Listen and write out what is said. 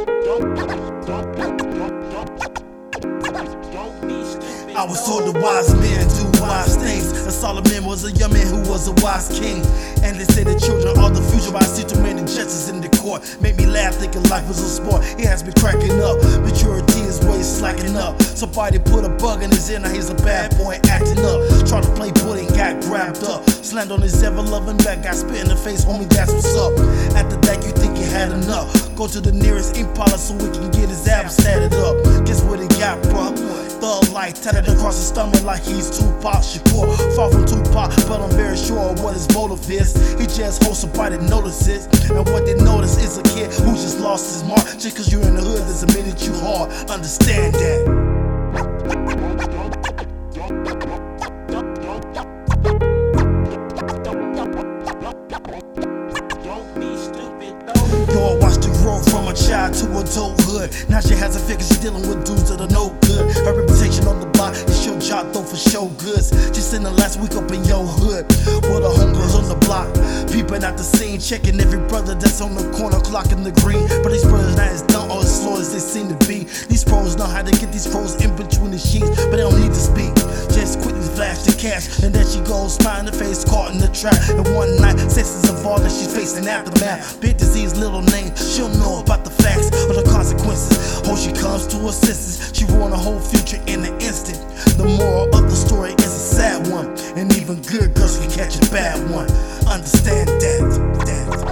I was told the wise men do wise things. And Solomon was a young man who was a wise king. And they say the children are the future, I see too many justices in the court. Make me laugh thinking life was a sport. He has me cracking up. Maturity is way slacking up. Somebody put a bug in his ear, now he's a bad boy acting up. Try to play bully got grabbed up. Slammed on his ever loving back, got spit in the face, homie, that's what's up. That, you think you enough. Go to the nearest Impala so we can get his abs tatted up. Guess what he got, bruh? Thug Life tatted across his stomach like he's Tupac Shakur. Far from Tupac, but I'm very sure what his motive is. He just hopes somebody notices. And what they notice is a kid who just lost his mark. Just cause you're in the hood doesn't mean that you hard. Understand that. A child to adulthood. Now she has a figure, she's dealing with dudes that are no good. Her reputation on the block is your job, though, for show goods. Just in the last week up in your hood. With the homegirls on the block. Peeping out the scene, checking every brother that's on the corner, clocking the green. But these brothers not as dumb or as slow as they seem to be. These pros know how to get these pros in between the sheets, but they don't need to speak cash. And then she goes pie the face, caught in the trap. And one night, senses of all that she's facing aftermath. Big disease, little name, she'll know about the facts or the consequences. Oh, she comes to her senses. She ruined her whole future in an instant. The moral of the story is a sad one. And even good girls can catch a bad one. Understand that. that.